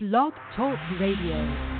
Blog Talk Radio.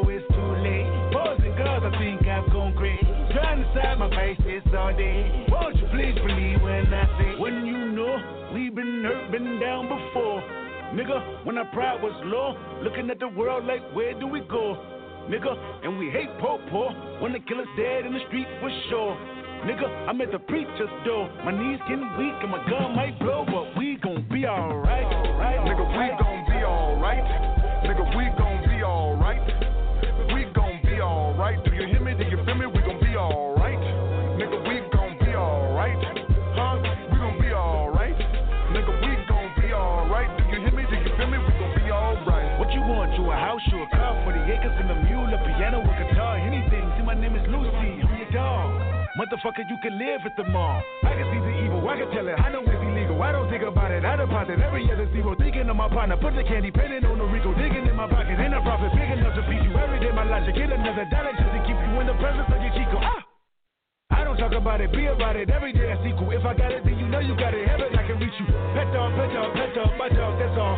think I've gone crazy. Trying to side my face it's all day. Won't you please believe when I say, when you know we've been hurt, been down before. Nigga, when our pride was low, looking at the world like, where do we go? Nigga, and we hate poor poor when the killer's dead in the street for sure. Nigga, I'm at the preacher's door. My knees getting weak and my gun might blow, but we gon' be alright. Right? Nigga, we gon' be alright. Nigga, we gon' alright. Do you hear Motherfucker, you can live at the mall. I can see the evil, I can tell it. I know it's illegal. I don't think about it. I deposit every other zero. Thinking of my partner, put the candy, penning on the Rico, digging in my pocket. Ain't a profit big enough to feed you every day. My logic, get another dollar just to keep you in the presence of your Chico. Ah! I don't talk about it, be about it. Every day I sequel. If I got it, then you know you got it. Heaven, I can reach you. Pet dog, pet dog, pet dog, my dog, that's all.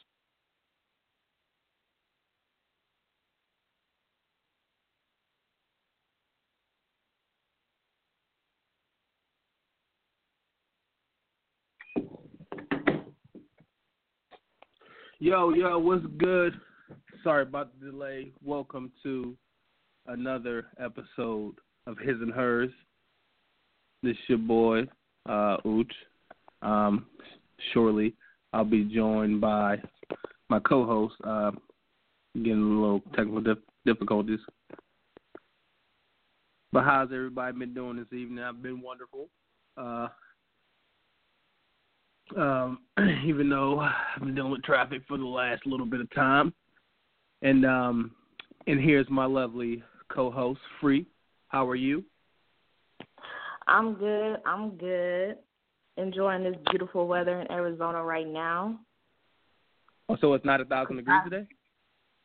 Yo, yo, what's good? Sorry about the delay. Welcome to another episode of His and Hers. This your boy, uh, Ooch. Um, shortly, I'll be joined by my co-host. Uh, getting a little technical dif- difficulties. But how's everybody been doing this evening? I've been wonderful. Uh, Um, even though I've been dealing with traffic for the last little bit of time, and um, and here's my lovely co-host, Free. How are you? I'm good. I'm good. Enjoying this beautiful weather in Arizona right now. Oh, so it's not a thousand degrees today?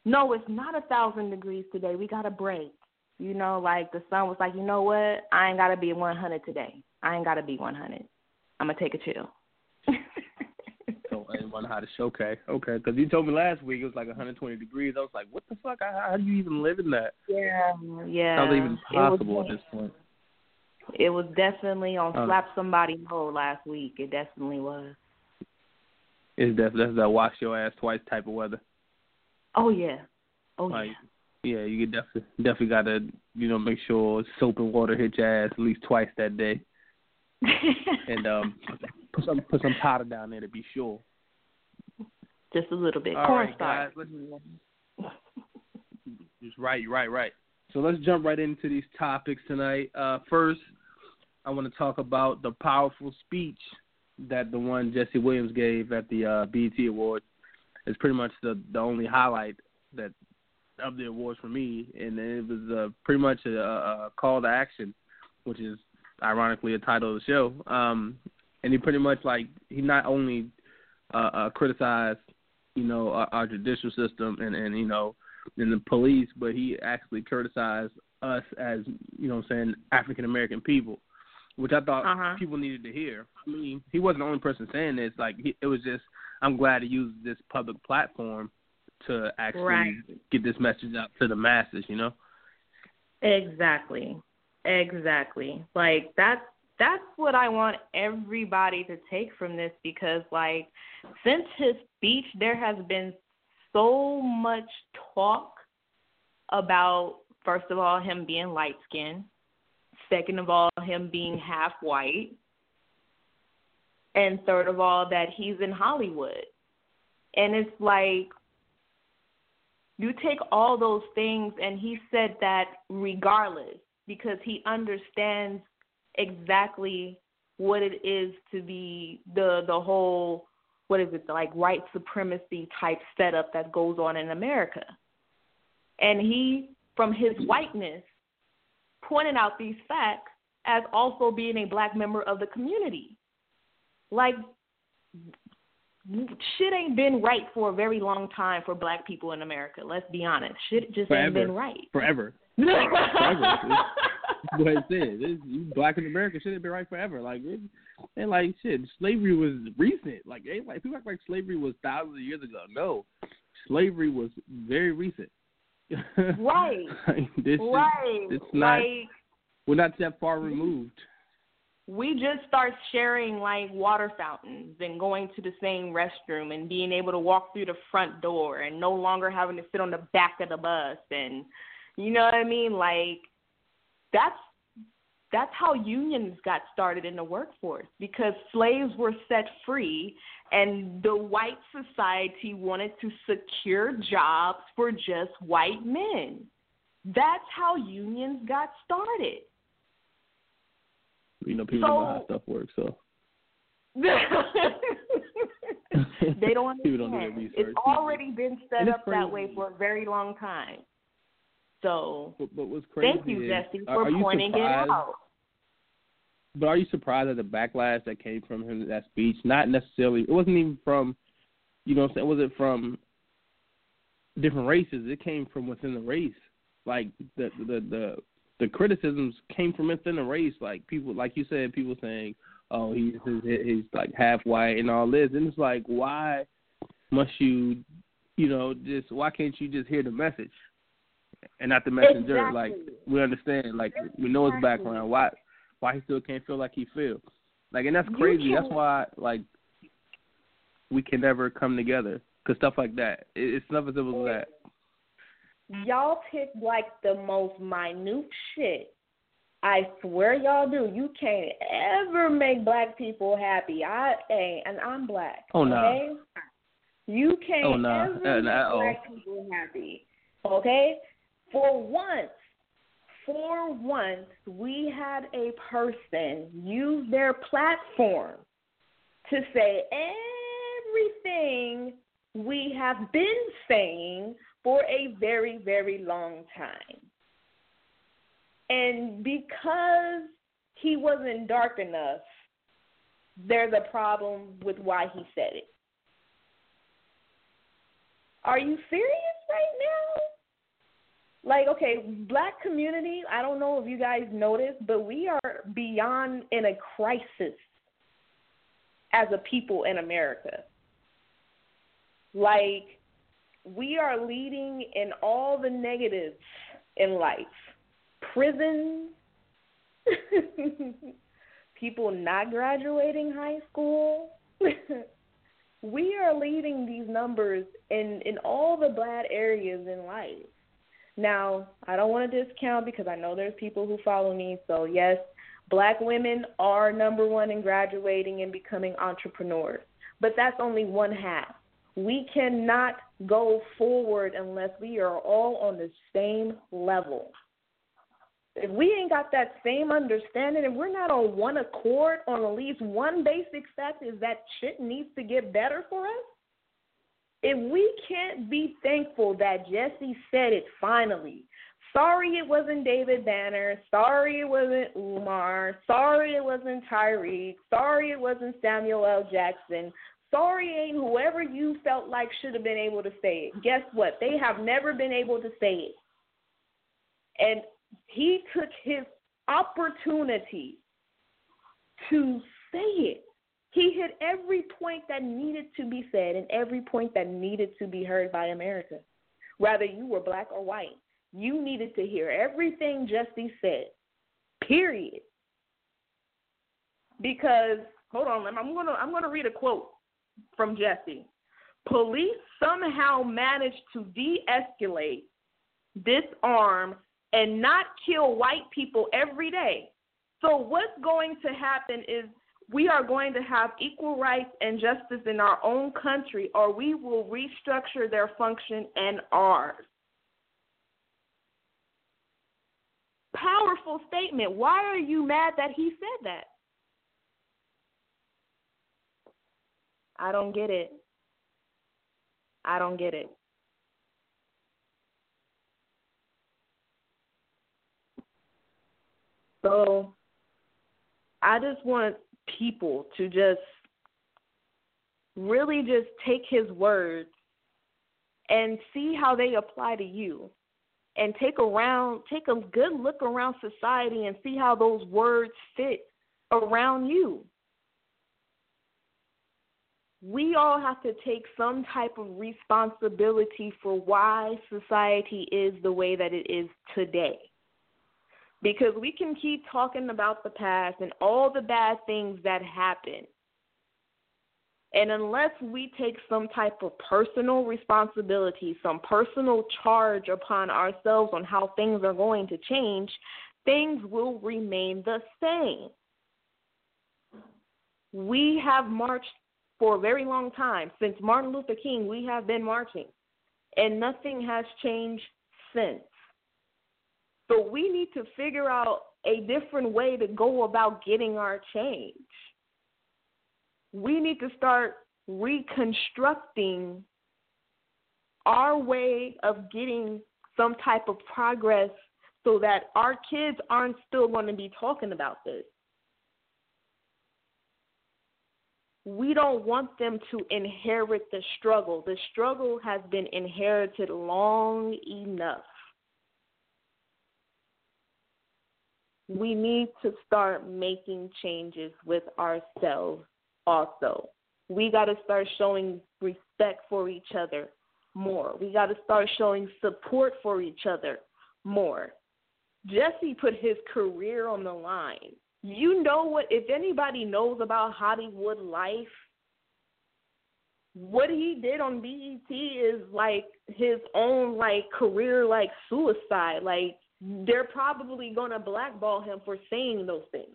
No, it's not a thousand degrees today. We got a break. You know, like the sun was like, you know what? I ain't gotta be 100 today. I ain't gotta be 100. I'm gonna take a chill. So I didn't wonder how to show. Okay, okay. Because you told me last week it was like 120 degrees. I was like, what the fuck? How, how do you even live in that? Yeah, yeah. How's it even possible was, at this point? It was definitely on Uh, slap somebody mode last week. It definitely was. It's that that's that wash your ass twice type of weather. Oh yeah. Oh Like, yeah. yeah, you definitely definitely got to you know make sure soap and water hit your ass at least twice that day, and um put some put some powder down there to be sure. Just a little bit. All right, Cornstarch. guys, Just right, right, right. So let's jump right into these topics tonight. Uh, first, I want to talk about the powerful speech that the one Jesse Williams gave at the uh, BET Awards. It's pretty much the the only highlight that of the awards for me, and it was uh, pretty much a, a call to action, which is ironically a title of the show. Um, and he pretty much like he not only uh, uh, criticized, you know, our, our judicial system and and you know, and the police, but he actually criticized us as you know, I'm saying African American people, which I thought Uh-huh. people needed to hear. I mean, he wasn't the only person saying this. Like he, it was just, I'm glad to use this public platform to actually Right. get this message out to the masses. You know. Exactly. Exactly. Like that's that's what I want everybody to take from this because like since his speech there has been so much talk about first of all him being light skinned, second of all him being half white, and third of all that he's in Hollywood. And it's like you take all those things and he said that regardless because he understands exactly what it is to be the the whole what is it like white supremacy type setup that goes on in America. And he from his whiteness pointed out these facts as also being a black member of the community. Like shit ain't been right for a very long time for black people in America. Let's be honest. Shit just ain't been right. Forever. forever. What it says. It's, you black in America shouldn't be right forever. Like it, and like shit, slavery was recent. Like they like people act like slavery was thousands of years ago. No, slavery was very recent. Right. like, this is- right. it's not. like we're not that far removed. we just start sharing like water fountains and going to the same restroom and being able to walk through the front door and no longer having to sit on the back of the bus and you know what I mean? Like that's that's how unions got started in the workforce because slaves were set free and the white society wanted to secure jobs for just white men. That's how unions got started. You know, people don't know how stuff works. So they don't People don't do understand. their research. It's already been set up that way for a very long time. So But, but what's crazy thank you, is, Jesse, for you pointing it out. But are you surprised at the backlash that came from him that speech? Not necessarily. It wasn't even from, you know, what I'm saying. Was it from different races? It came from within the race. Like the the the the criticisms came from within the race. Like people, like you said, people saying, "Oh, he's he's, he's like half white and all this," and it's like, why must you, you know, just why can't you just hear the message and not the messenger? Like we understand, like we know his background. Why why he still can't feel like he feels. Like, and that's crazy. That's why, like, we can never come together because stuff like that. It, it's never simple as that. Y'all pick like the most minute shit. I swear y'all do. You can't ever make black people happy. I hey, and I'm black. Oh, no. Okay? You can't Oh, no. ever Uh, make no, oh. black people happy. Okay? For once, for once, we had a person use their platform to say everything we have been saying for a very, very long time. And because he wasn't dark enough, there's a problem with why he said it. Are you serious right now? Like, okay, black community, I don't know if you guys noticed, but we are beyond in a crisis as a people in America. Like, we are leading in all the negatives in life prisons, people not graduating high school. we are leading these numbers in, in all the bad areas in life. Now, I don't want to discount because I know there's people who follow me. So, yes, black women are number one in graduating and becoming entrepreneurs. But that's only one half. We cannot go forward unless we are all on the same level. If we ain't got that same understanding and we're not on one accord on at least one basic fact is that shit needs to get better for us, if we can't be thankful that Jesse said it finally, sorry it wasn't David Banner, sorry it wasn't Umar, sorry it wasn't Tyreek, sorry it wasn't Samuel L. Jackson, sorry ain't whoever you felt like should have been able to say it. Guess what? They have never been able to say it. And he took his opportunity to say it. He hit every point that needed to be said and every point that needed to be heard by America. Whether you were black or white, you needed to hear everything Jesse said. Period. Because hold on, I'm gonna I'm gonna read a quote from Jesse. Police somehow managed to de-escalate, disarm, and not kill white people every day. So what's going to happen is we are going to have equal rights and justice in our own country, or we will restructure their function and ours. Powerful statement. Why are you mad that he said that? I don't get it. I don't get it. So I just want people to just really just take his words and see how they apply to you and take around take a good look around society and see how those words fit around you. We all have to take some type of responsibility for why society is the way that it is today because we can keep talking about the past and all the bad things that happened. And unless we take some type of personal responsibility, some personal charge upon ourselves on how things are going to change, things will remain the same. We have marched for a very long time. Since Martin Luther King, we have been marching, and nothing has changed since. So we need to figure out a different way to go about getting our change. We need to start reconstructing our way of getting some type of progress so that our kids aren't still going to be talking about this. We don't want them to inherit the struggle. The struggle has been inherited long enough. We need to start making changes with ourselves also. We got to start showing respect for each other more. We got to start showing support for each other more. Jesse put his career on the line. You know what? If anybody knows about Hollywood life, what he did on BET is like his own like career like suicide. Like they're probably going to blackball him for saying those things.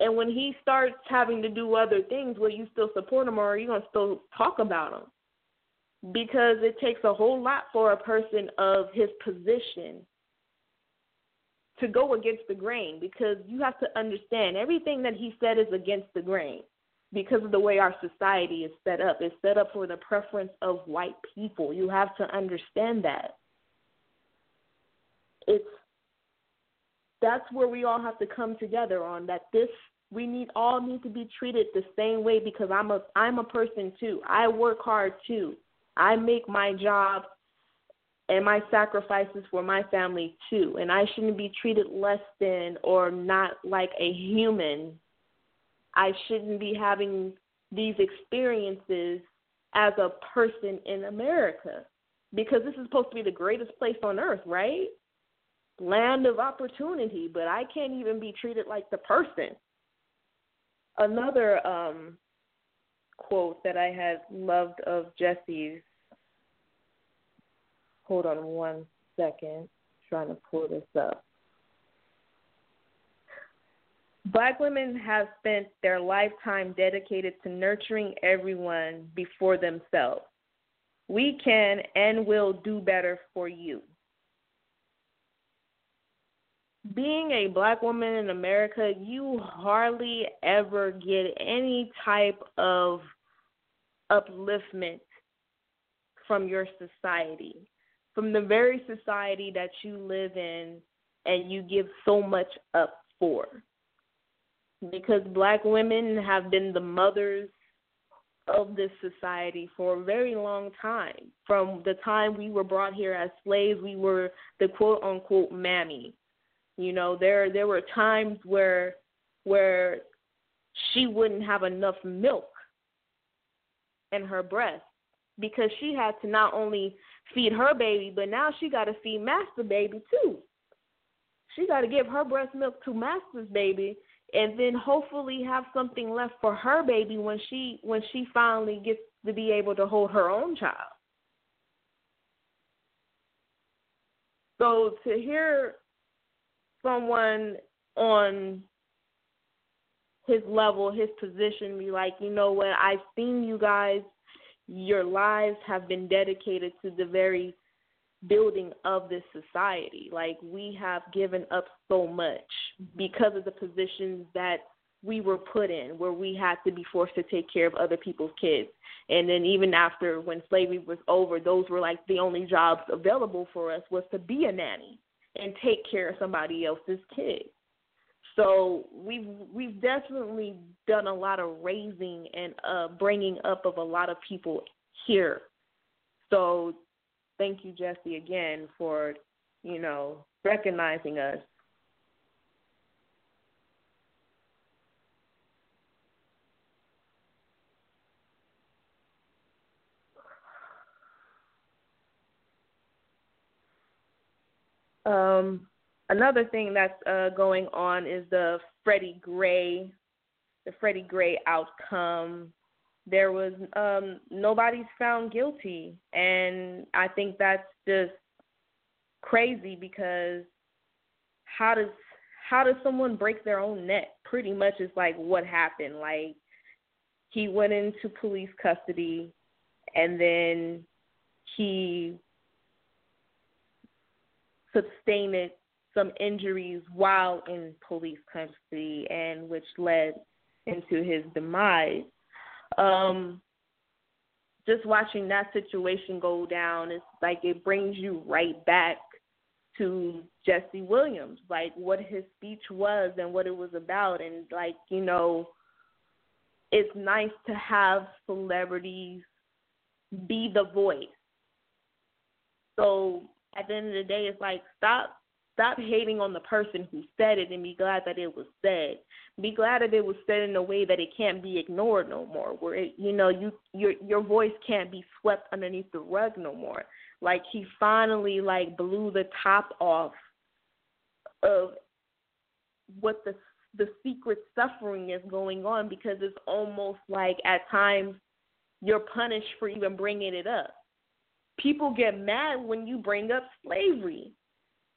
And when he starts having to do other things, will you still support him or are you going to still talk about him? Because it takes a whole lot for a person of his position to go against the grain because you have to understand everything that he said is against the grain because of the way our society is set up. It's set up for the preference of white people. You have to understand that. It's that's where we all have to come together on that this we need all need to be treated the same way because I'm a I'm a person too. I work hard too. I make my job and my sacrifices for my family too. And I shouldn't be treated less than or not like a human. I shouldn't be having these experiences as a person in America because this is supposed to be the greatest place on earth, right? Land of opportunity, but I can't even be treated like the person. Another um, quote that I had loved of Jesse's Hold on one second. trying to pull this up. Black women have spent their lifetime dedicated to nurturing everyone before themselves. We can and will do better for you. Being a black woman in America, you hardly ever get any type of upliftment from your society from the very society that you live in and you give so much up for. Because black women have been the mothers of this society for a very long time. From the time we were brought here as slaves, we were the quote unquote mammy. You know, there there were times where where she wouldn't have enough milk in her breast because she had to not only feed her baby, but now she got to feed Master baby too. She got to give her breast milk to Master's baby, and then hopefully have something left for her baby when she when she finally gets to be able to hold her own child. So to hear someone on his level, his position, be like, you know what, I've seen you guys your lives have been dedicated to the very building of this society. Like we have given up so much because of the positions that we were put in where we had to be forced to take care of other people's kids. And then even after when slavery was over, those were like the only jobs available for us was to be a nanny and take care of somebody else's kid. So we've we've definitely done a lot of raising and uh, bringing up of a lot of people here. So thank you, Jesse, again for you know recognizing us. Um, another thing that's uh, going on is the Freddie Gray, the Freddie Gray outcome. There was um, nobody's found guilty, and I think that's just crazy because how does how does someone break their own neck? Pretty much is like what happened. Like he went into police custody, and then he sustained some injuries while in police custody, and which led into his demise. Um, just watching that situation go down, it's like it brings you right back to Jesse Williams, like what his speech was and what it was about, and like you know, it's nice to have celebrities be the voice. So at the end of the day, it's like stop Stop hating on the person who said it and be glad that it was said. Be glad that it was said in a way that it can't be ignored no more. Where it, you know you your your voice can't be swept underneath the rug no more. Like he finally like blew the top off of what the the secret suffering is going on because it's almost like at times you're punished for even bringing it up. People get mad when you bring up slavery.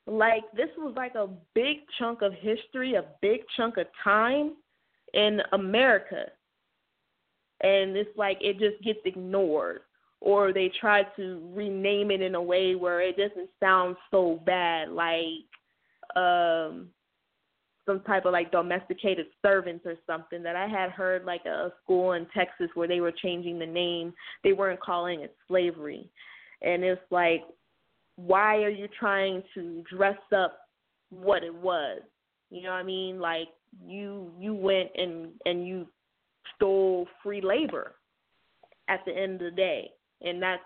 Like this was like a big chunk of history, a big chunk of time in America. And it's like it just gets ignored or they try to rename it in a way where it doesn't sound so bad like um some type of like domesticated servants or something that I had heard like a school in Texas where they were changing the name. They weren't calling it slavery. And it's like why are you trying to dress up what it was? You know what I mean? Like you you went and and you stole free labor at the end of the day. And that's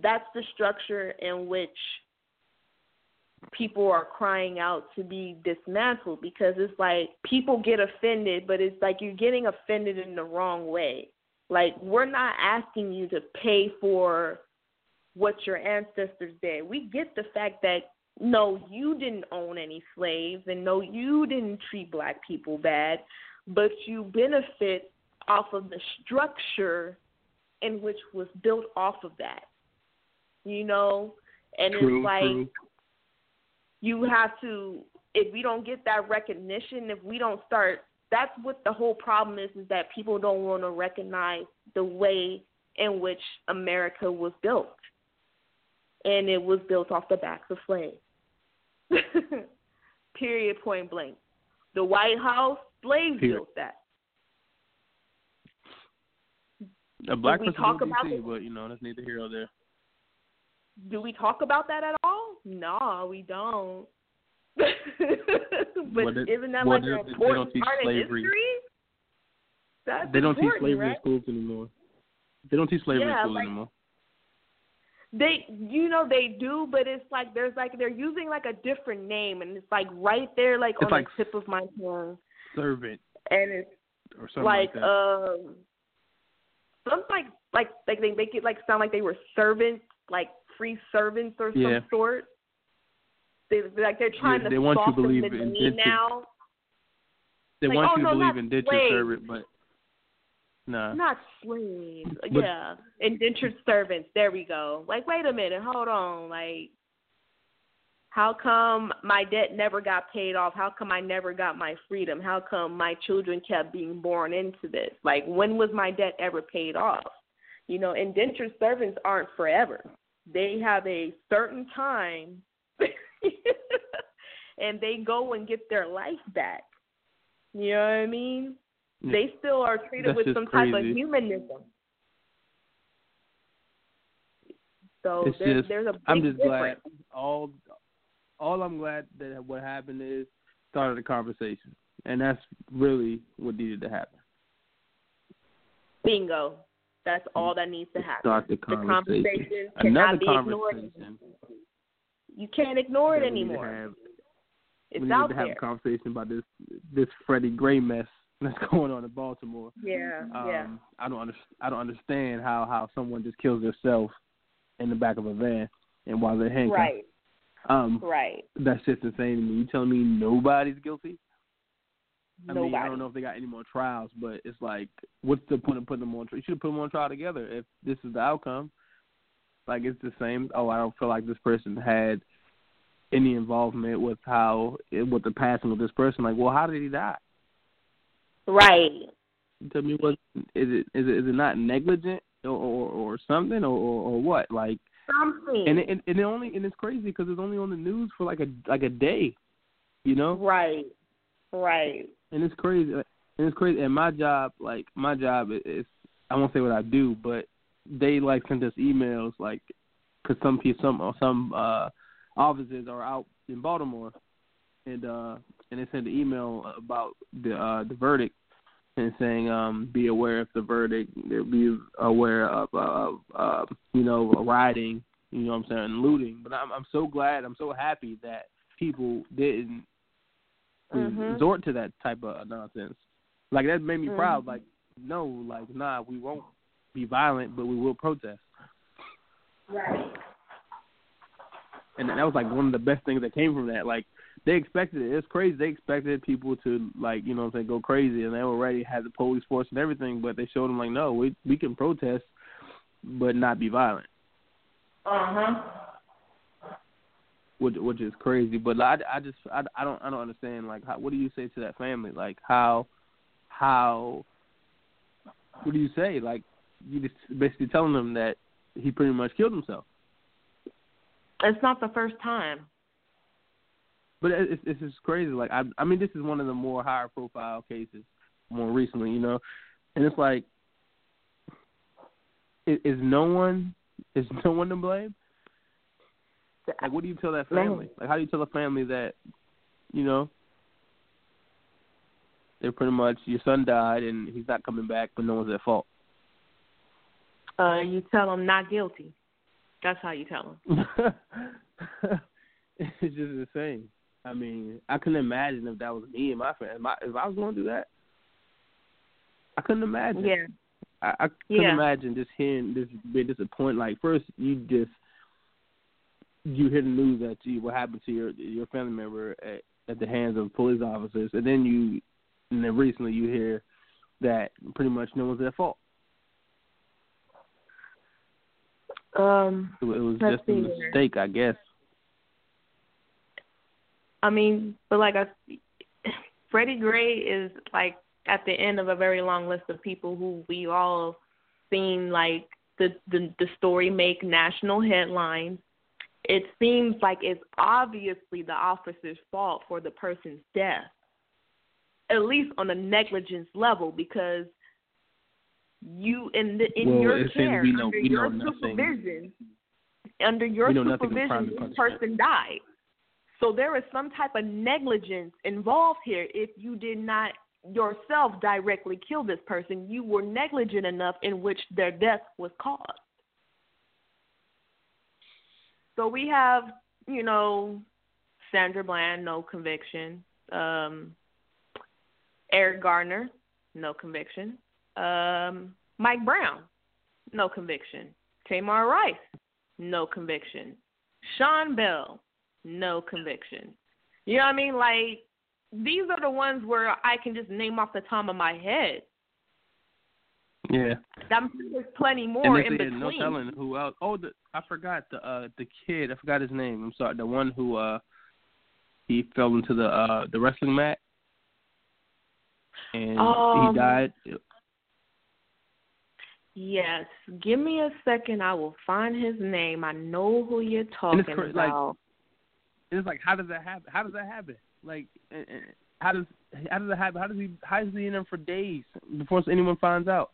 that's the structure in which people are crying out to be dismantled because it's like people get offended, but it's like you're getting offended in the wrong way. Like we're not asking you to pay for what your ancestors did. We get the fact that no, you didn't own any slaves and no, you didn't treat black people bad, but you benefit off of the structure in which was built off of that. You know? And true, it's like true. you have to if we don't get that recognition, if we don't start that's what the whole problem is is that people don't want to recognize the way in which America was built. And it was built off the backs of slaves. Period point blank. The White House, slaves Period. built that. A black person talk about DC, but you know that's neither here nor there. Do we talk about that at all? No, we don't. but they- isn't that like an important part slavery. of history? That's They don't teach slavery right? in schools anymore. They don't teach slavery Yeah, in schools like- anymore. They, you know, they do, but it's like there's like they're using like a different name, and it's like right there, like It's on like the tip of my tongue, Servant and it's or something like, like, um, something like like like they make it like sound like they were servants, like free servants or some Yeah. sort. They like they're trying Yeah, to they want you to believe in now. they like, want oh, you to no, believe in slaves. servant, but nah. Not slaves. But- yeah. Indentured servants. There we go. Like, wait a minute, hold on. Like how come my debt never got paid off? How come I never got my freedom? How come my children kept being born into this? Like when was my debt ever paid off? You know, indentured servants aren't forever. They have a certain time and they go and get their life back. You know what I mean? They still are treated That's with some type of humanism. So It's just there's a big I'm just difference. glad all all I'm glad that what happened is started a conversation. And that's really what needed to happen. Bingo. That's mm-hmm. all that needs to happen. Start the The conversation. conversation Another be ignored. conversation. You can't ignore it that we need to anymore. have- It's we need out to have there. a conversation about this this Freddie Gray mess that's going on in Baltimore. Yeah, Um, yeah. I don't under, I don't understand how how someone just kills themselves in the back of a van and while they're handcuffed. Right, Um, right. that's just insane to me. You telling me nobody's guilty? I Nobody. mean, I don't know if they got any more trials, but it's like, what's the point of putting them on? trial? You should have put them on trial together if this is the outcome. Like it's the same. Oh, I don't feel like this person had any involvement with how with the passing of this person. Like, well, how did he die? Right. Tell me what is it? Is it is it not negligent or or, or something or, or or what? Like, Something. and it, and, it only and it's crazy because it's only on the news for like a like a day, you know. Right. Right. and it's crazy. And it's crazy. And my job, like my job, is, is I won't say what I do, but they like send us emails, like because some people, some some uh offices are out in Baltimore, and uh and they send an email about the uh the verdict and saying um be aware of the verdict, be aware of uh, uh you know rioting, you know what I'm saying, and looting. But I'm I'm so glad, I'm so happy that people didn't Mhm. resort to that type of nonsense. Like that made me Mhm. proud. Like no, like nah, we won't be violent, but we will protest. Right. And that was like one of the best things that came from that. Like they expected it. It's crazy. They expected people to like you know what I'm saying go crazy, and they already had the police force and everything. But they showed them like no, we we can protest, but not be violent. Uh huh. which which is crazy. But I, I just I, I don't I don't understand like how, what do you say to that family? Like how how what do you say? Like you just basically telling them that he pretty much killed himself. It's not the first time. But it's it's just crazy. Like I I mean, this is one of the more higher profile cases more recently, you know, and it's like, is, is no one is no one to blame? Like, what do you tell that family? Like, how do you tell a family that, you know, they're pretty much your son died and he's not coming back, but no one's at fault. Uh, you tell them not guilty. That's how you tell them. it's just the same. I mean, I couldn't imagine if that was me and my friend. If I was going to do that, I couldn't imagine. Yeah. I, I couldn't Yeah. imagine just hearing this being disappointed. Like first, you just you hear the news that you what happened to your your family member at, at the hands of police officers, and then you and then recently you hear that pretty much no one's at fault. Um, It, was just a mistake, I guess. I mean, but like I, Freddie Gray is like at the end of a very long list of people who we all seen like the the, the story make national headlines. It seems like it's obviously the officer's fault for the person's death, at least on a negligence level, because you in the in Well, your care we know- under your nothing. supervision under your We know nothing of supervision this person died. So there is some type of negligence involved here. If you did not yourself directly kill this person, you were negligent enough in which their death was caused. So we have, you know, Sandra Bland, no conviction. Um, Eric Garner, no conviction. Um, Mike Brown, no conviction. Tamir Rice, no conviction. Sean Bell, no conviction. You know what I mean? Like these are the ones where I can just name off the top of my head. Yeah. I'm sure there's plenty more in between. no telling who else. Oh, the, I forgot the uh the kid. I forgot his name. I'm sorry. The one who uh he fell into the uh the wrestling mat and Um, he died. Yes, give me a second. I will find his name. I know who you're talking like- about. And it's like, how does that happen? How does that happen? Like, how does how does that happen? How does he how is he in there for days before anyone finds out?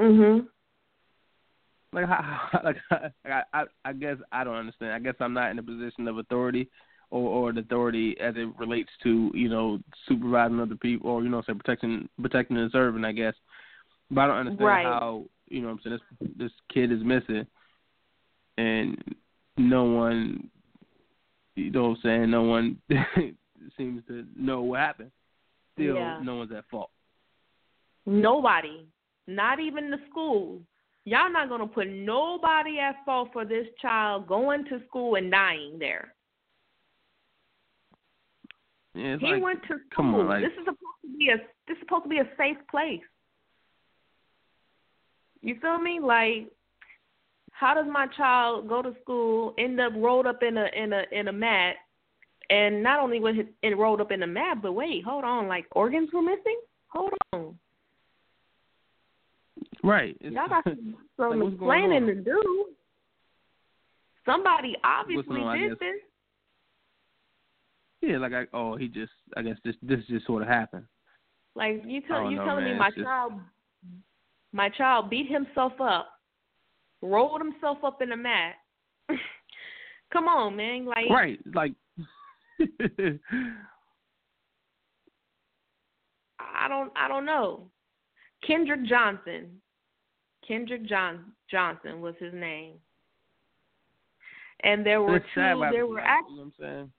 mhm. Like, how, like I, I I guess I don't understand. I guess I'm not in a position of authority or or the authority as it relates to you know supervising other people or you know say protecting protecting and serving. I guess, but I don't understand Right. how you know what I'm saying this this kid is missing and no one you know what I'm saying no one seems to know what happened. Still, Yeah. no one's at fault. Nobody, not even the school. Y'all not gonna put nobody at fault for this child going to school and dying there. Yeah, he like, went to school. come on, like- this is supposed to be a this is supposed to be a safe place. You feel me? Like, how does my child go to school, end up rolled up in a in a in a mat, and not only was it rolled up in a mat, but wait, hold on, like organs were missing. Hold on, right. It's, y'all got some, Like, explaining to do. Somebody obviously on, did this. Yeah, like I oh he just I guess this this just sort of happened. Like you tell you know, telling me my just- child my child beat himself up, rolled himself up in a mat. Come on, man. Like Right, like I don't I don't know. Kendrick Johnson. Kendrick John Johnson was his name. And there were two there were actually you know what I'm saying?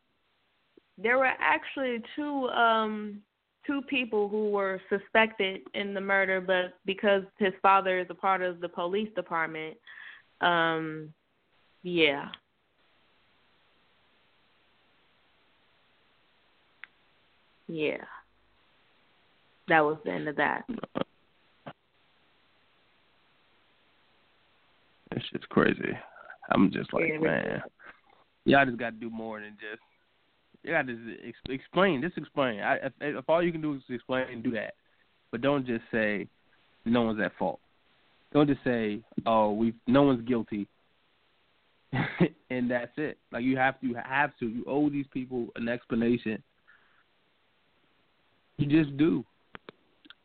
there were actually two um two people who were suspected in the murder but because his father is a part of the police department um yeah yeah that was the end of that That shit's crazy. I'm just like, Yeah, man, y'all just got to do more than just. You got to ex- explain. Just explain. I, if, if all you can do is explain, do that. But don't just say no one's at fault. Don't just say, oh, we no one's guilty. and that's it. Like you have to, you have to. You owe these people an explanation. You just do.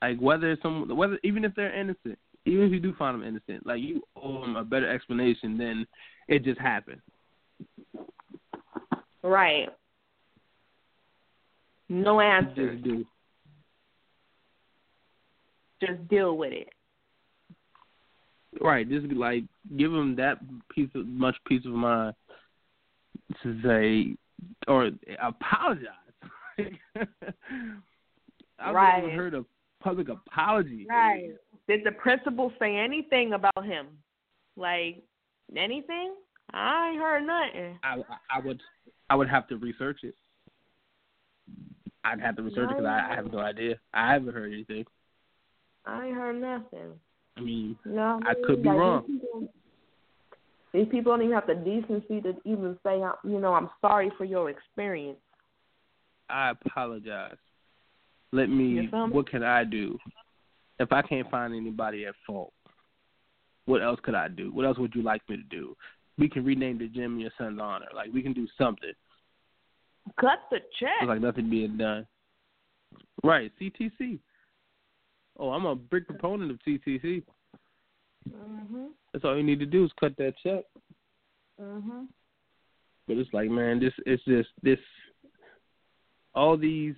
Like whether some, whether even if they're innocent, even if you do find them innocent, like you owe them a better explanation than it just happened. Right. No answer. Just do. Just deal with it. Right, just like give them that piece of much peace of mind to say or apologize. I've Right. never heard a public apology. Right. Did the principal say anything about him? Like anything? I ain't heard nothing. I I would I would have to research it. I'd have to research it because I, I have no idea. I haven't heard anything. I ain't heard nothing. I mean, No, I could be like, wrong. These people, these people don't even have the decency to even say, you know, I'm sorry for your experience. I apologize. Let me. Me? What can I do? If I can't find anybody at fault, what else could I do? What else would you like me to do? We can rename the gym in your son's honor. Like we can do something. Cut the check. It's like nothing being done. Right, CTC. Oh, I'm a big proponent of CTC. Mhm. That's all you need to do is cut that check. Mhm. But it's like, man, this it's just this all these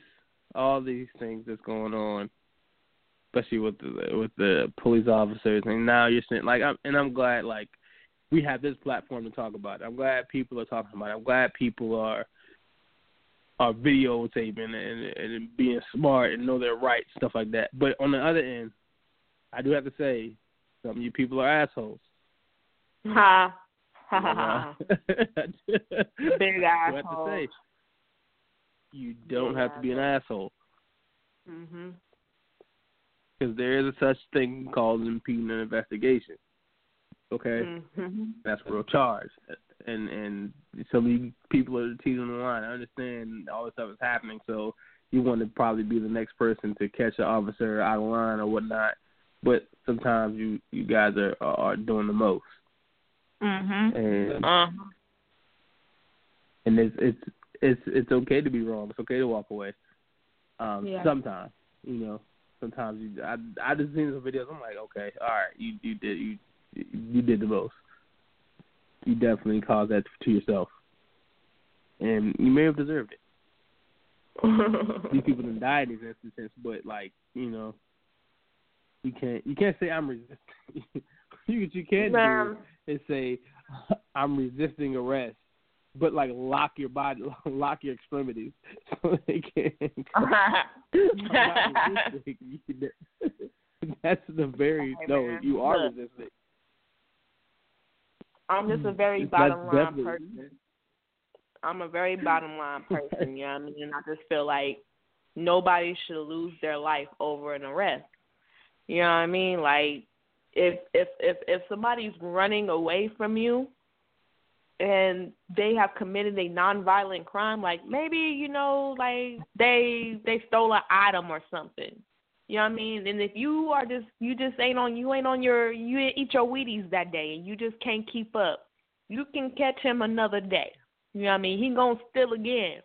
all these things that's going on, especially with the with the police officers, and now you're saying like, I'm, and I'm glad like we have this platform to talk about it. I'm glad people are talking about it. I'm glad people are are videotaping and and being smart and know their rights, stuff like that. But on the other end, I do have to say, some of you people are assholes. Ha. Ha ha ha. Big asshole. say, you don't Big have to be an asshole Mhm. because there is a such thing called impeding an investigation. Okay, Mhm. that's real charge, and and so of you people are teasing the line. I understand all this stuff is happening, so you want to probably be the next person to catch an officer out of line or whatnot. But sometimes you you guys are are doing the most, Mhm. and Uh. and it's it's it's it's okay to be wrong. It's okay to walk away. Um, Yeah. Sometimes, you know, sometimes you. I I just seen some videos. I'm like, okay, all right, you you did you you did the most. You definitely caused that to yourself, and you may have deserved it. These people didn't die in this instances, but like you know, you can't you can't say I'm resisting. you what you can Ma'am. do is say I'm resisting arrest, but like lock your body, lock your extremities so they can't. I'm not resisting. That's the very no. You are resisting. I'm just a mm, very That's bottom line definitely- person. I'm a very bottom line person, you know what I mean? And I just feel like nobody should lose their life over an arrest. You know what I mean? Like if if if if somebody's running away from you and they have committed a nonviolent crime, like maybe, you know, like they they stole an item or something. You know what I mean? And if you are just you just ain't on you ain't on your you didn't eat your Wheaties that day and you just can't keep up, you can catch him another day. You know what I mean? He gonna steal again.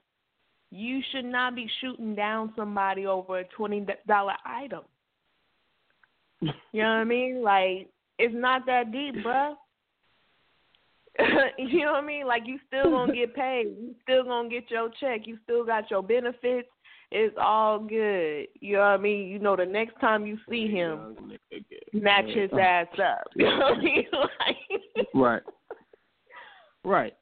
You should not be shooting down somebody over a twenty dollar item. You know what I mean? Like it's not that deep, bruh. you know what I mean? Like you still gonna get paid. You still gonna get your check. You still got your benefits. It's all good. You know what I mean? You know the next time you see him, match his ass up. You know what I mean? Like, Right. Right.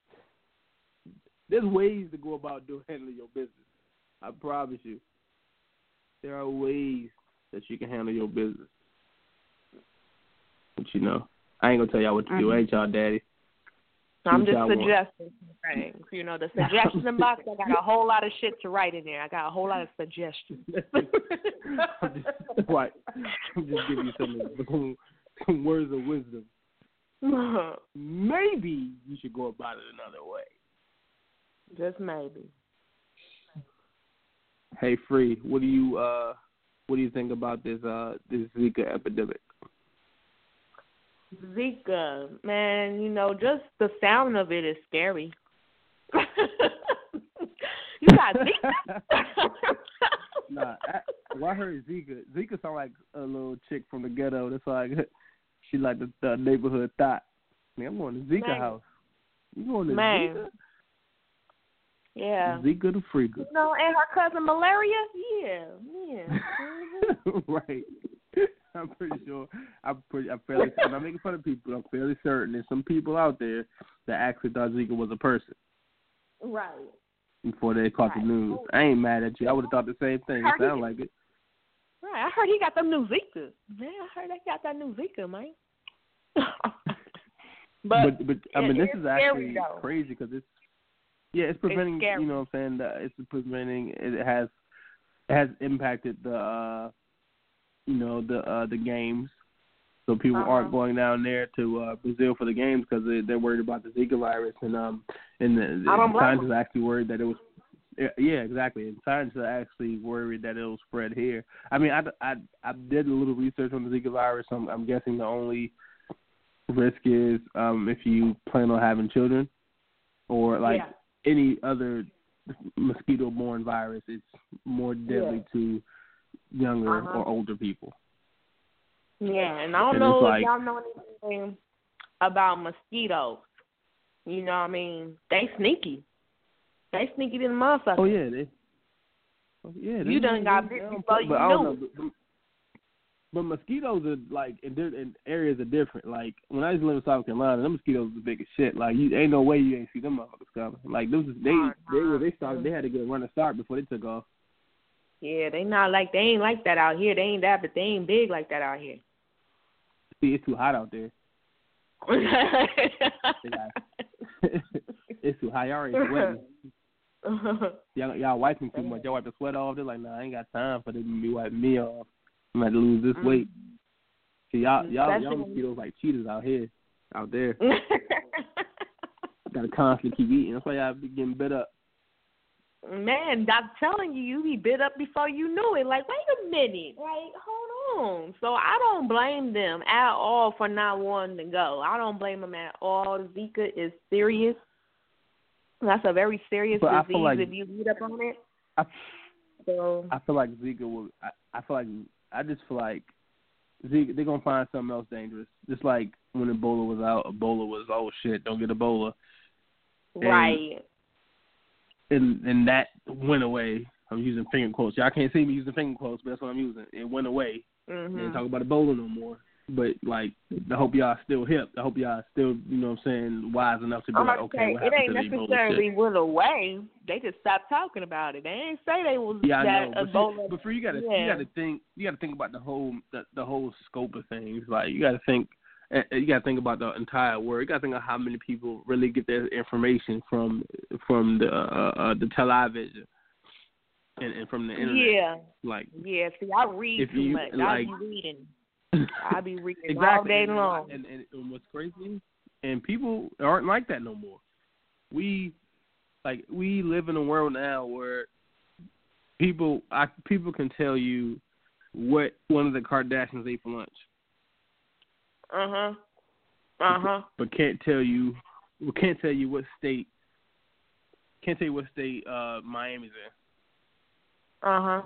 There's ways to go about doing handling your business. I promise you. There are ways that you can handle your business. But you know, I ain't gonna tell y'all what to do, Mhm. ain't y'all, daddy? I'm just suggesting things. You know, the suggestion box, I got a whole lot of shit to write in there. I got a whole lot of suggestions. I'm just, right. I'm just giving you some, some words of wisdom. Maybe you should go about it another way. just maybe. Hey, free. What do you uh, what do you think about this uh this Zika epidemic? Zika, man, you know, just the sound of it is scary. you got Zika? nah, I, well, I heard Zika. Zika sound like a little chick from the ghetto. That's like she like the, the neighborhood thought. Man, I'm going to Zika Man. house. You going to Man. Zika? yeah. Zika the freaker. You know, and her cousin malaria? Yeah, yeah. Mhm. right. I'm pretty sure. I'm pretty. I'm fairly. I'm not making fun of people. I'm fairly certain there's some people out there that actually thought Zika was a person right. before they caught the news. I ain't mad at you. I would have thought the same thing. It sound like it. Right. I heard he got them new Zika. Man, I heard they got that new Zika, man. but, but but I mean, this is actually crazy because it's yeah, it's preventing. scary. you know, what I'm saying that it's preventing. It has it has impacted the uh you know the uh the games. So people Uh-huh. aren't going down there to uh Brazil for the games because they, they're worried about the Zika virus and um and the, the scientists are actually worried that it was. Yeah, yeah, exactly. And scientists are actually worried that it'll spread here. I mean, I, I, I did a little research on the Zika virus. I'm, I'm guessing the only risk is um, if you plan on having children or like Yeah. any other mosquito-borne virus. It's more deadly to younger Uh-huh. or older people. Yeah, and I don't And know it's if y'all know anything about mosquitoes. You know what I mean? They sneaky. They sneaky than the motherfuckers. Oh yeah, they. Oh, yeah, they- You done got they bit don't before you know. But, but mosquitoes are like in, in areas are different. Like when I used to live in South Carolina, them mosquitoes was big as shit. Like you ain't no way you ain't see them motherfuckers coming. Like those they they were they started they had to get a running start before they took off. Yeah, they not like they ain't like that out here. They ain't that, but they ain't big like that out here. See, it's too hot out there. It's too hot. Y'all already sweating. Y'all, y'all wiping too much. Y'all wipe the sweat off. They're like, nah, I ain't got time for them to be wiping me off. I'm gonna lose this Mm. weight. See, y'all, y'all, That's y'all mosquitoes like cheetahs out here, out there. Gotta constantly keep eating. That's why y'all be getting bit up. Man, I'm telling you, you be bit up before you knew it. Like, wait a minute, like, hold on. So I don't blame them at all for not wanting to go. I don't blame them at all. Zika is serious. That's a very serious But disease like- if you read up on it. I, So I feel like Zika will. I, I feel like I just feel like Zika. They're gonna find something else dangerous. Just like when Ebola was out, Ebola was oh shit, don't get Ebola, And- right, and and that went away. I'm using finger quotes. Y'all can't see me using finger quotes, but that's what I'm using. It went away. hmm They didn't talk about Ebola no more. But like, I hope y'all still hip. I hope y'all still, you know, what I'm saying, wise enough to be I'm like, okay, say what it happened ain't to Ebola necessarily went away. They just stopped talking about it. They ain't say they was Yeah, I that know. But, Ebola. see, but for you gotta you gotta think you gotta think about the whole the, the whole scope of things. Like you gotta think eh, you gotta think about the entire world. You gotta think of how many people really get their information from from the uh, uh the television and, and from the internet. Yeah, Like yeah. See, I read If too you, much. I be reading. I be reading exactly. all day long. And, and, and what's crazy, and people aren't like that no more. We like we live in a world now where people I people can tell you what one of the Kardashians ate for lunch, Uh huh. Uh huh. but can't tell you well, can't tell you what state can't tell you what state uh Miami's in. Uh huh.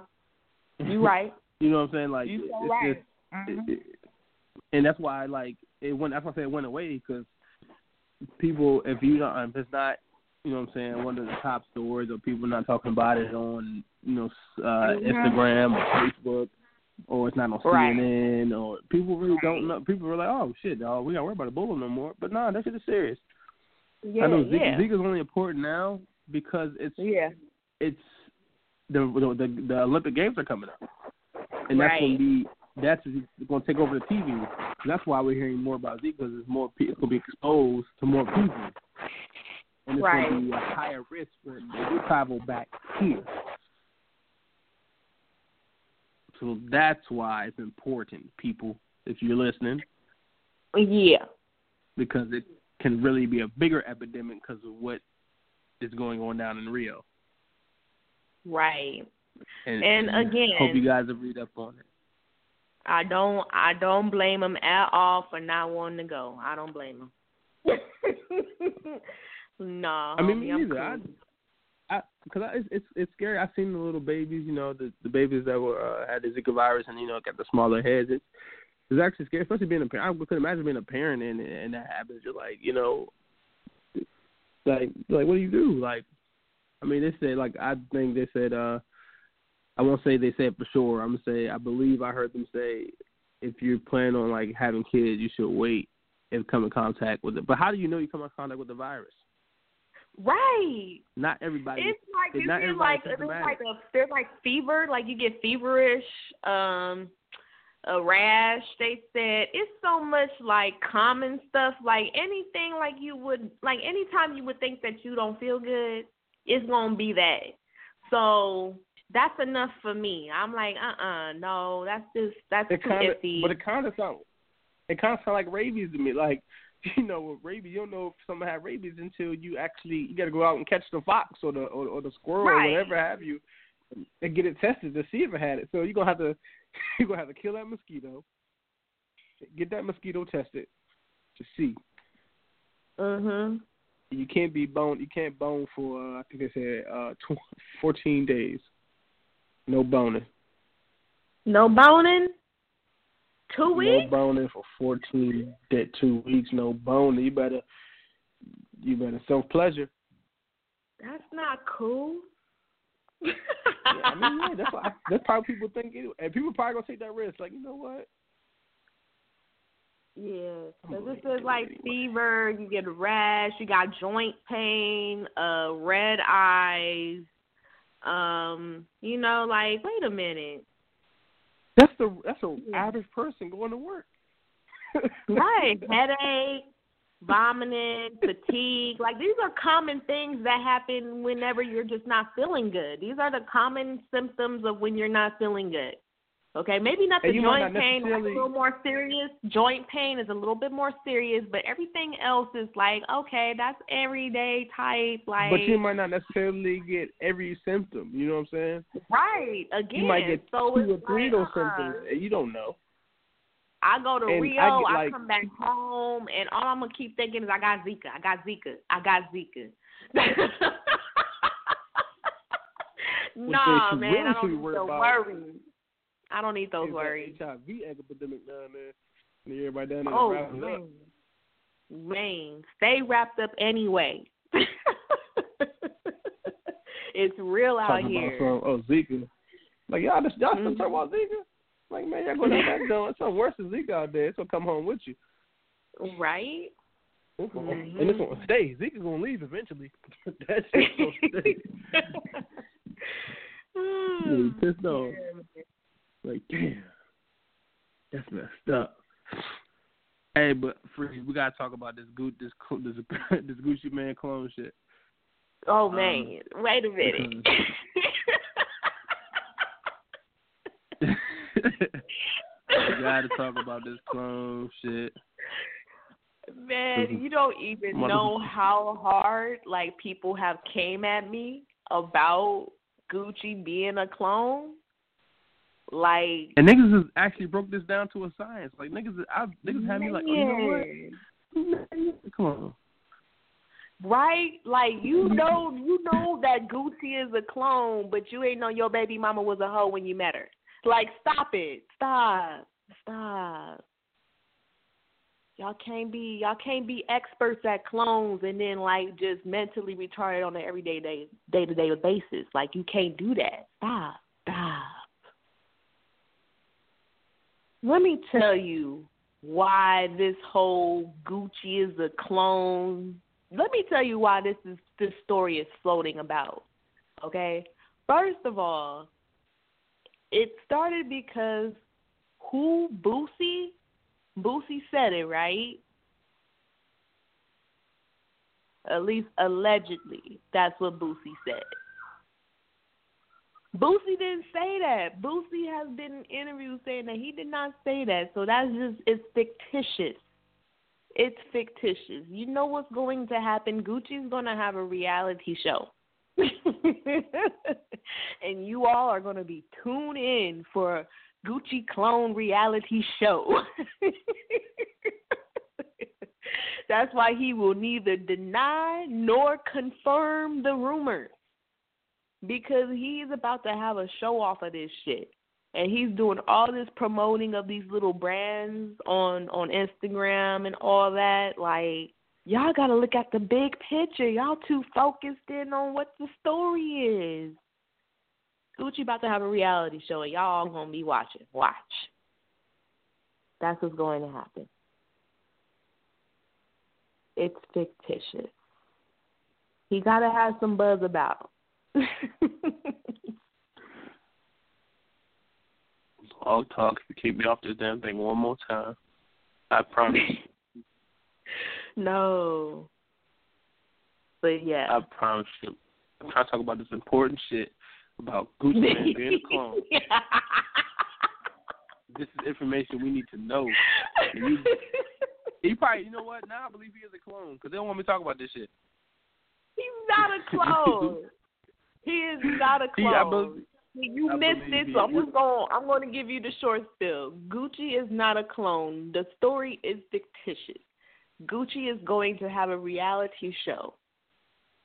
You right. You know what I'm saying? Like You so right. just Mhm. it, it- and that's why like it went. That's why I say it went away because people, if you don't, if it's not, you know what I'm saying, one of the top stories, or people not talking about it on, you know, uh, Mhm. Instagram or Facebook, or it's not on Right. CNN, or people really don't know. People are like, oh shit, dog, we got to worry about Ebola no more. But nah, that shit is serious. Yeah, I know Zika, yeah. Zika's only important now because it's Yeah. it's the the the, the Olympic Games are coming up, and that's Right. to be that's going to take over the TV. That's why we're hearing more about Zika because it's more it's to be exposed to more people, and it's Right. to be a higher risk for do travel back here. So that's why it's important, people, if you're listening, Yeah. because it can really be a bigger epidemic because of what is going on down in Rio. Right. And, And again- hope you guys have read up on it. I don't I don't blame them at all for not wanting to go. I don't blame them. no, I mean, me either. Cool. Because it's, it's it's scary. I've seen the little babies, you know, the the babies that were uh, had the Zika virus and you know got the smaller heads. It's it's actually scary, especially being a parent. I could imagine being a parent and and that happens. You're like, you know, like like what do you do? Like, I mean, they said like I think they said uh, I won't say they said for sure. I'm gonna say I believe I heard them say if you're planning on like having kids, you should wait and come in contact with it. But how do you know you come in contact with the virus? Right. Not everybody. It's like it's you get like it's like a they're like fever, like you get feverish, um, a rash. They said it's so much like common stuff, like anything like you would like anytime you would think that you don't feel good, it's gonna be that. So that's enough for me. I'm like, uh uh no, that's just that's it too kind of, iffy. but it kind of sound, it kind of sound like rabies to me. Like you know, with rabies, you don't know if someone had rabies until you actually you got to go out and catch the fox or the or, or the squirrel Right. or whatever have you, and get it tested to see if it had it. So you're gonna have to you're gonna have to kill that mosquito, get that mosquito tested to see. mhm. You can't be bone. You can't bone for uh, I think they said uh, tw- 14 days. No boning. No boning. Two weeks. No boning for 14 dead two weeks. No boning. You better you better self pleasure. That's not cool. Yeah, I mean, yeah, that's why, that's probably people think anyway. And people probably gonna take that risk. Like, you know what? Yeah, because this is like anyway. fever, you get a rash, you got joint pain, uh, red eyes. Um, you know, like wait a minute, That's the that's a Yeah. average person going to work. right? Headache, vomiting, fatigue. Like these are common things that happen whenever you're just not feeling good. These are the common symptoms of when you're not feeling good. Okay, maybe not the And you might joint not pain. That's a little more serious. Joint pain is a little bit more serious, but everything else is like okay, that's everyday type. Like but you might not necessarily get every symptom. You know what I'm saying? right again. You might get so two or three like, of those uh-uh. symptoms, you don't know. I go to And I Rio, get, I, come back home, and all I'm gonna keep thinking is I got Zika, I got Zika, I got Zika. nah, man, really I don't need about worries. I don't need those It's worries. HIV epidemic down there. And everybody down there Oh wrapping up. man, man, stay wrapped up anyway. it's real out talking here. about some oh Zika. Like y'all just y'all still Mhm. talking about Zika? Like man, y'all going down that door. It's something worse than Zika out there. It's gonna come home with you. Right? Mhm. And it's gonna stay. Zika's gonna leave eventually. that shit's gonna stay. Yeah, pissed off. Like damn, that's messed up. Hey, but free, we gotta talk about this Gucci, this this this Gucci Mane clone shit. Oh Um, man, wait a minute. we gotta talk about this clone shit. Man, you don't even know how hard like people have came at me about Gucci being a clone. Like And niggas has actually broke this down to a science. Like niggas, I, niggas had me like, oh, you know what? Come on. Right? Like you know you know that Gucci is a clone, but you ain't know your baby mama was a hoe when you met her. Like stop it. Stop. Stop. Y'all can't be y'all can't be experts at clones and then like just mentally retarded on an everyday day day to day basis. Like you can't do that. Stop. Stop. Let me tell you why this whole Gucci is a clone. Let me tell you why this is this story is floating about. Okay? First of all, it started because who Boosie Boosie said it, right? At least allegedly, that's what Boosie said. Boosie didn't say that. Boosie has been in interviews saying that he did not say that. So that's just it's fictitious. It's fictitious. You know what's going to happen? Gucci's going to have a reality show. and you all are going to be tuned in for Gucci clone reality show. That's why he will neither deny nor confirm the rumors. Because he's about to have a show off of this shit. And he's doing all this promoting of these little brands on on Instagram and all that. Like, y'all gotta look at the big picture. Y'all too focused in on what the story is. Gucci about to have a reality show and y'all gonna be watching. Watch. That's what's going to happen. It's fictitious. He gotta have some buzz about. All talk. If you keep me off this damn thing one more time, I promise. no. But yeah. I promise you. I'm trying to talk about this important shit about Gucci Mane being a clone. this is information we need to know. You, he probably, you know what? Now I believe he is a clone because they don't want me to talk about this shit. He's not a clone. He is not a clone. He, you I missed it, so I'm just going. I'm going to give you the short spill. Gucci is not a clone. The story is fictitious. Gucci is going to have a reality show.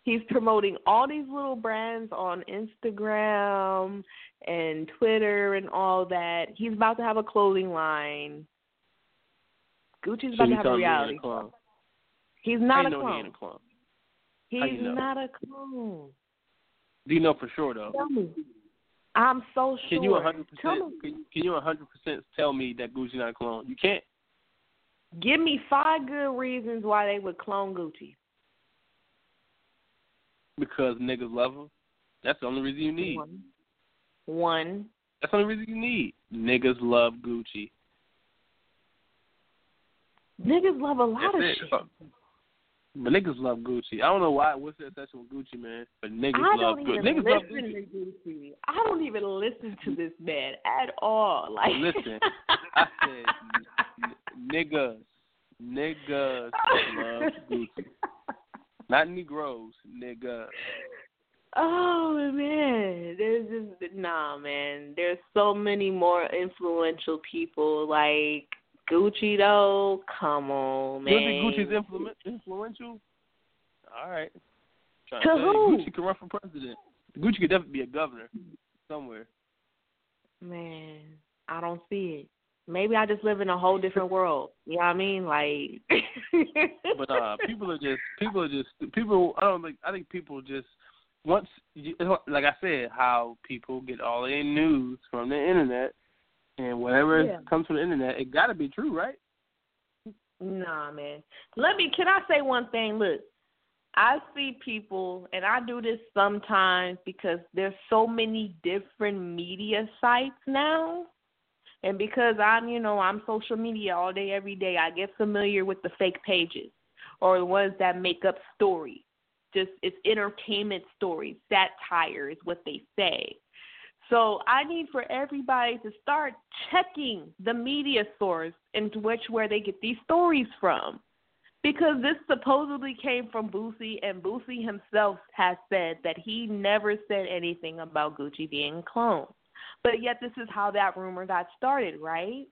He's promoting all these little brands on Instagram and Twitter and all that. He's about to have a clothing line. Gucci's So about to have a telling me he ain't reality a clone? show. He's not a he clone. ain't a clone? He's you know? not a clone. Do you know for sure though? Tell me. I'm so sure. Can you 100 Tell percent? me. Can, you 100 percent tell me that Gucci not clone? You can't. Give me five good reasons why they would clone Gucci. Because niggas love him. That's the only reason you need. One. One. That's the only reason you need. Niggas love Gucci. Niggas love a lot That's of it. shit. But niggas love Gucci. I don't know why. What's the obsession with Gucci, man? But niggas I love Gucci. Niggas love Gucci. to Gucci. I don't even listen to this man at all. Like, Listen, I said n- niggas, niggas love Gucci. Not Negroes, niggas. Oh man, there's just nah, man. There's so many more influential people like Gucci though. Come on, man. You think Gucci's influential? All right. To who? Gucci can run for president. Gucci could definitely be a governor somewhere. Man, I don't see it. Maybe I just live in a whole different world. You know what I mean? Like, But uh, people are just people are just people. I don't think I think people just once you, like I said, how people get all their news from the internet and whatever Yeah. comes from the internet, it got to be true, right? Nah, man. Let me. Can I say one thing? Look, I see people, and I do this sometimes because there's so many different media sites now, and because I'm, you know, I'm social media all day, every day. I get familiar with the fake pages or the ones that make up stories. Just it's entertainment stories, satire is what they say. So I need for everybody to start checking the media source into which where they get these stories from. Because this supposedly came from Boosie and Boosie himself has said that he never said anything about Gucci being cloned. But yet this is how that rumor got started, right?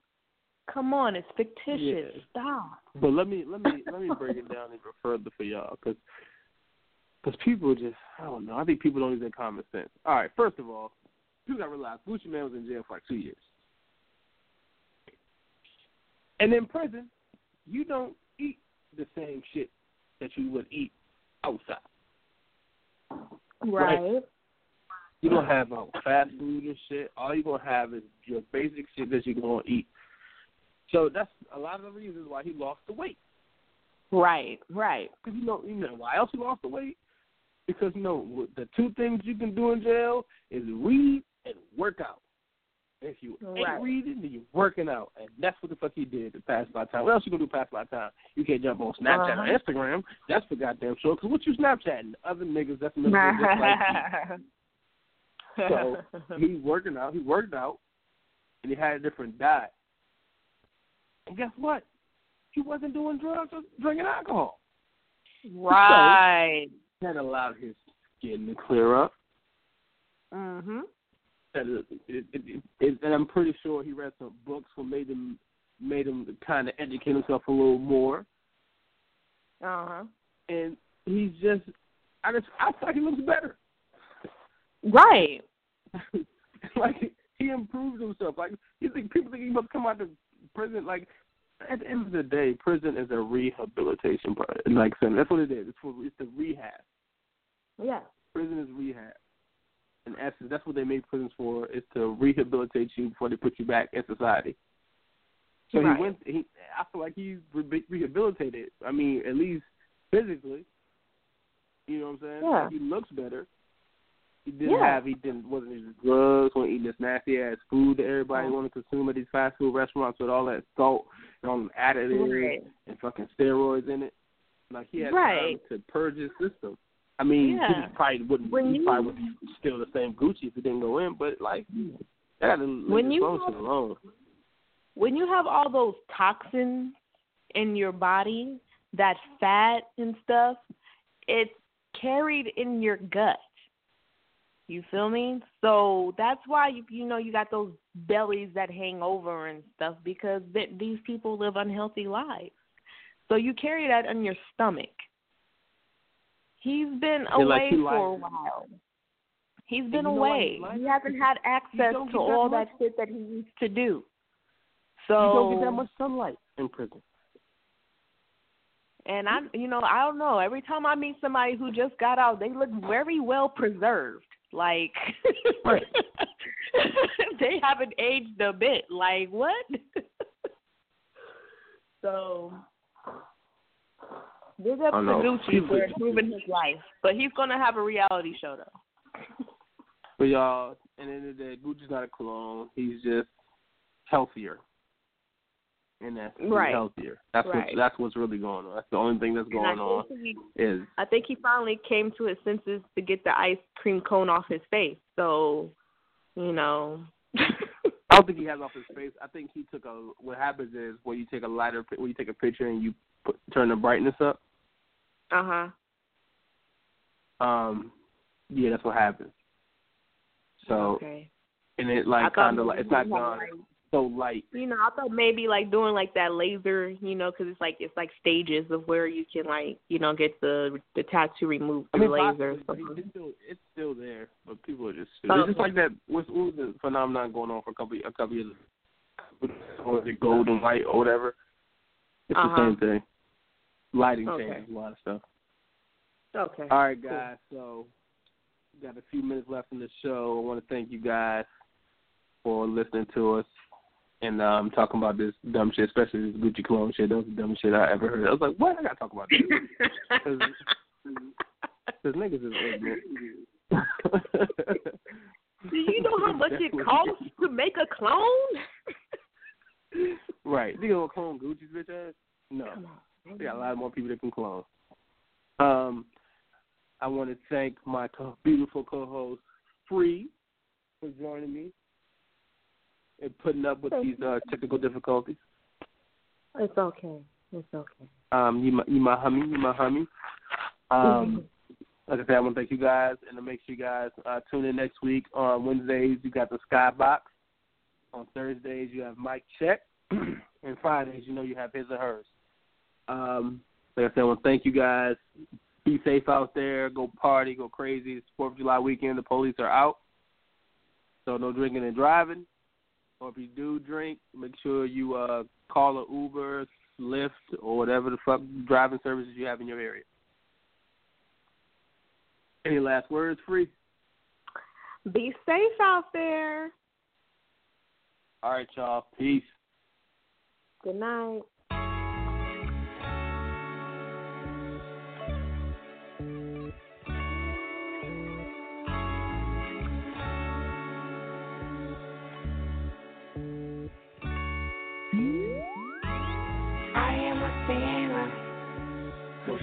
Come on, it's fictitious. Yeah. Stop. But let me let me let me break it down even further for y'all, because people just I don't know. I think people don't use their common sense. All right, first of all, people got to realize Gucci Mane was in jail for like two years, and in prison, you don't eat the same shit that you would eat outside. Right. You don't have uh, fast food and shit. All you're gonna have is your basic shit that you're gonna eat. So that's a lot of the reasons why he lost the weight. Right, right. Because you know, you know why else he lost the weight? Because you know the two things you can do in jail is read and work out. If you Right. ain't reading, then you're working out, and that's what the fuck he did to pass my time. What else you gonna do pass my time? You can't jump on Snapchat or Uh-huh. Instagram. That's for goddamn sure. Because what you Snapchatting? Other niggas that's miserable just like you. So he's working out. He worked out, and he had a different diet. And guess what? He wasn't doing drugs or drinking alcohol. right. That allowed his skin to clear up. Mhm. It, it, it, it, and I'm pretty sure he read some books what made him made him kind of educate himself a little more. Uh huh. And he's just, I just, I feel like he looks better. Right. like he improved himself. Like you think people think he must come out of prison. Like at the end of the day, prison is a rehabilitation part. Like. That's what it is. It's for it's the rehab. Yeah. Prison is rehab. In essence, that's what they made prisons for. Is to rehabilitate you before they put you back in society. So right. he went. He, I feel like he's re- rehabilitated. I mean, at least physically. You know what I'm saying? Yeah. He looks better. He didn't Yeah. have. He didn't. Wasn't using drugs. wasn't eating this nasty ass food that everybody want to consume at these fast food restaurants with all that salt and all them additives Right. and fucking steroids in it. Like he had Right. time to purge his system. I mean, Yeah. he probably wouldn't. When he you- probably would be still the same Gucci if he didn't go in. But like, that got to leave When his you function have- alone. when you have all those toxins in your body, that fat and stuff, it's carried in your gut. You feel me? So that's why you you know you got those bellies that hang over and stuff because th- these people live unhealthy lives. So you carry that in your stomach. He's been Yeah, like away he for a while. He's been away. He hasn't had access to that all much- that shit that he used to do. So you don't get that much sunlight in prison. And I, you know, I don't know. Every time I meet somebody who just got out, they look very well preserved. Like, Right. they haven't aged a bit. Like what? so, big up to. Gucci for improving his life, but he's gonna have a reality show though. But y'all, at the end of the day, Gucci's not a clone. He's just healthier. And that's Right. healthier. That's Right. what that's what's really going on. That's the only thing that's going on he, is I think he finally came to his senses to get the ice cream cone off his face. So, you know. I don't think he has off his face. I think he took a. What happens is when you take a lighter, when you take a picture and you put, turn the brightness up. Uh huh. Um, yeah, that's what happens. So Okay. and it like kind of like it's not gone like, so light. You know, I thought maybe like doing like that laser, you know, because it's like it's like stages of where you can like you know get the the tattoo removed I mean, laser. possibly, it's still it's still there, but people are just Oh, it's just like that. What's what was the phenomenon going on for a couple a couple years? Or the gold and white or whatever. It's Uh-huh. the same thing. Lighting Okay. changes a lot of stuff. okay. All right, cool. guys. So we got a few minutes left in the show. I want to thank you guys for listening to us and um talking about this dumb shit, especially this Gucci clone shit. That was the dumbest shit I ever heard. I was like, what? I gotta talk about this. Because niggas is ignorant. Do you know how much it costs to make a clone? right. You gonna clone Gucci's bitch ass? No. We got a lot more people that can clone. Um, I want to thank my co- beautiful co-host Free for joining me and putting up with Thank these uh, technical difficulties. It's okay. It's okay. Um, you my you my hummy, you my hummy. Um, like I said, I want to thank you guys, and to make sure you guys uh, tune in next week. On Wednesdays, you got the Skybox. On Thursdays, you have Mike Check, and Fridays, you know, you have his or hers. Um, like I said, I want to thank you guys. Be safe out there. Go party. Go crazy. It's Fourth of July weekend. The police are out, so no drinking and driving. Or if you do drink, make sure you uh, call an Uber, Lyft, or whatever the fuck driving services you have in your area. Any last words, free? Be safe out there. All right, y'all. Peace. Good night.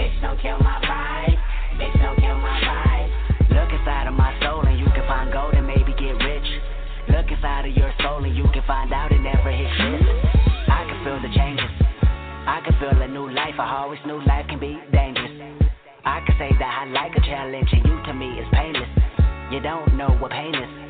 Bitch, don't kill my vibe. Bitch, don't kill my vibe. Look inside of my soul and you can find gold and maybe get rich. Look inside of your soul and you can find out it never hits this. I can feel the changes. I can feel a new life. I always knew life can be dangerous. I can say that I like a challenge and you to me is painless. You don't know what pain is.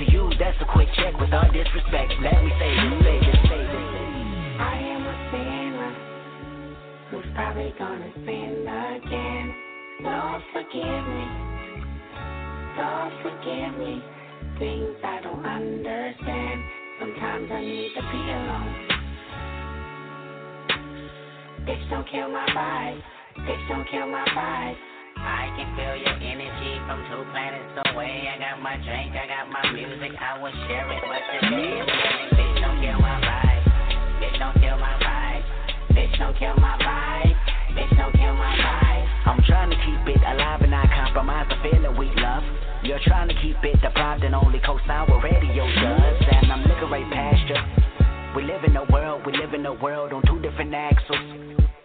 To you, that's a quick check with all disrespect. Let me say this, say this, say this. I am a sinner who's probably gonna sin again. Lord, forgive me. Lord, forgive me. Things I don't understand. Sometimes I need to be alone. Bitch, don't kill my vibe. Bitch, don't kill my vibe. I can feel your energy from two planets away. I got my drink, I got my music, I will share it. But today I'm bitch, don't kill my vibe. Bitch, don't kill my vibe. Bitch, don't kill my vibe. Bitch, don't kill my vibe. I'm trying to keep it alive and not compromise the feeling we love. You're trying to keep it deprived and only co-sign what radio does. And I'm looking right past you. We live in a world, we live in a world on two different axles.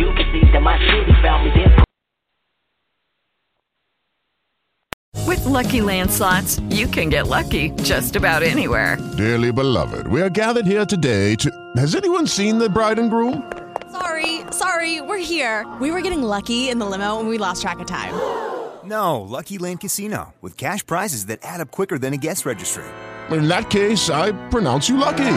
You can see that my city found me then. With Lucky Land slots, you can get lucky just about anywhere. Dearly beloved, we are gathered here today to. Has anyone seen the bride and groom? Sorry, sorry, we're here. We were getting lucky in the limo and we lost track of time. No, Lucky Land Casino, with cash prizes that add up quicker than a guest registry. In that case, I pronounce you lucky.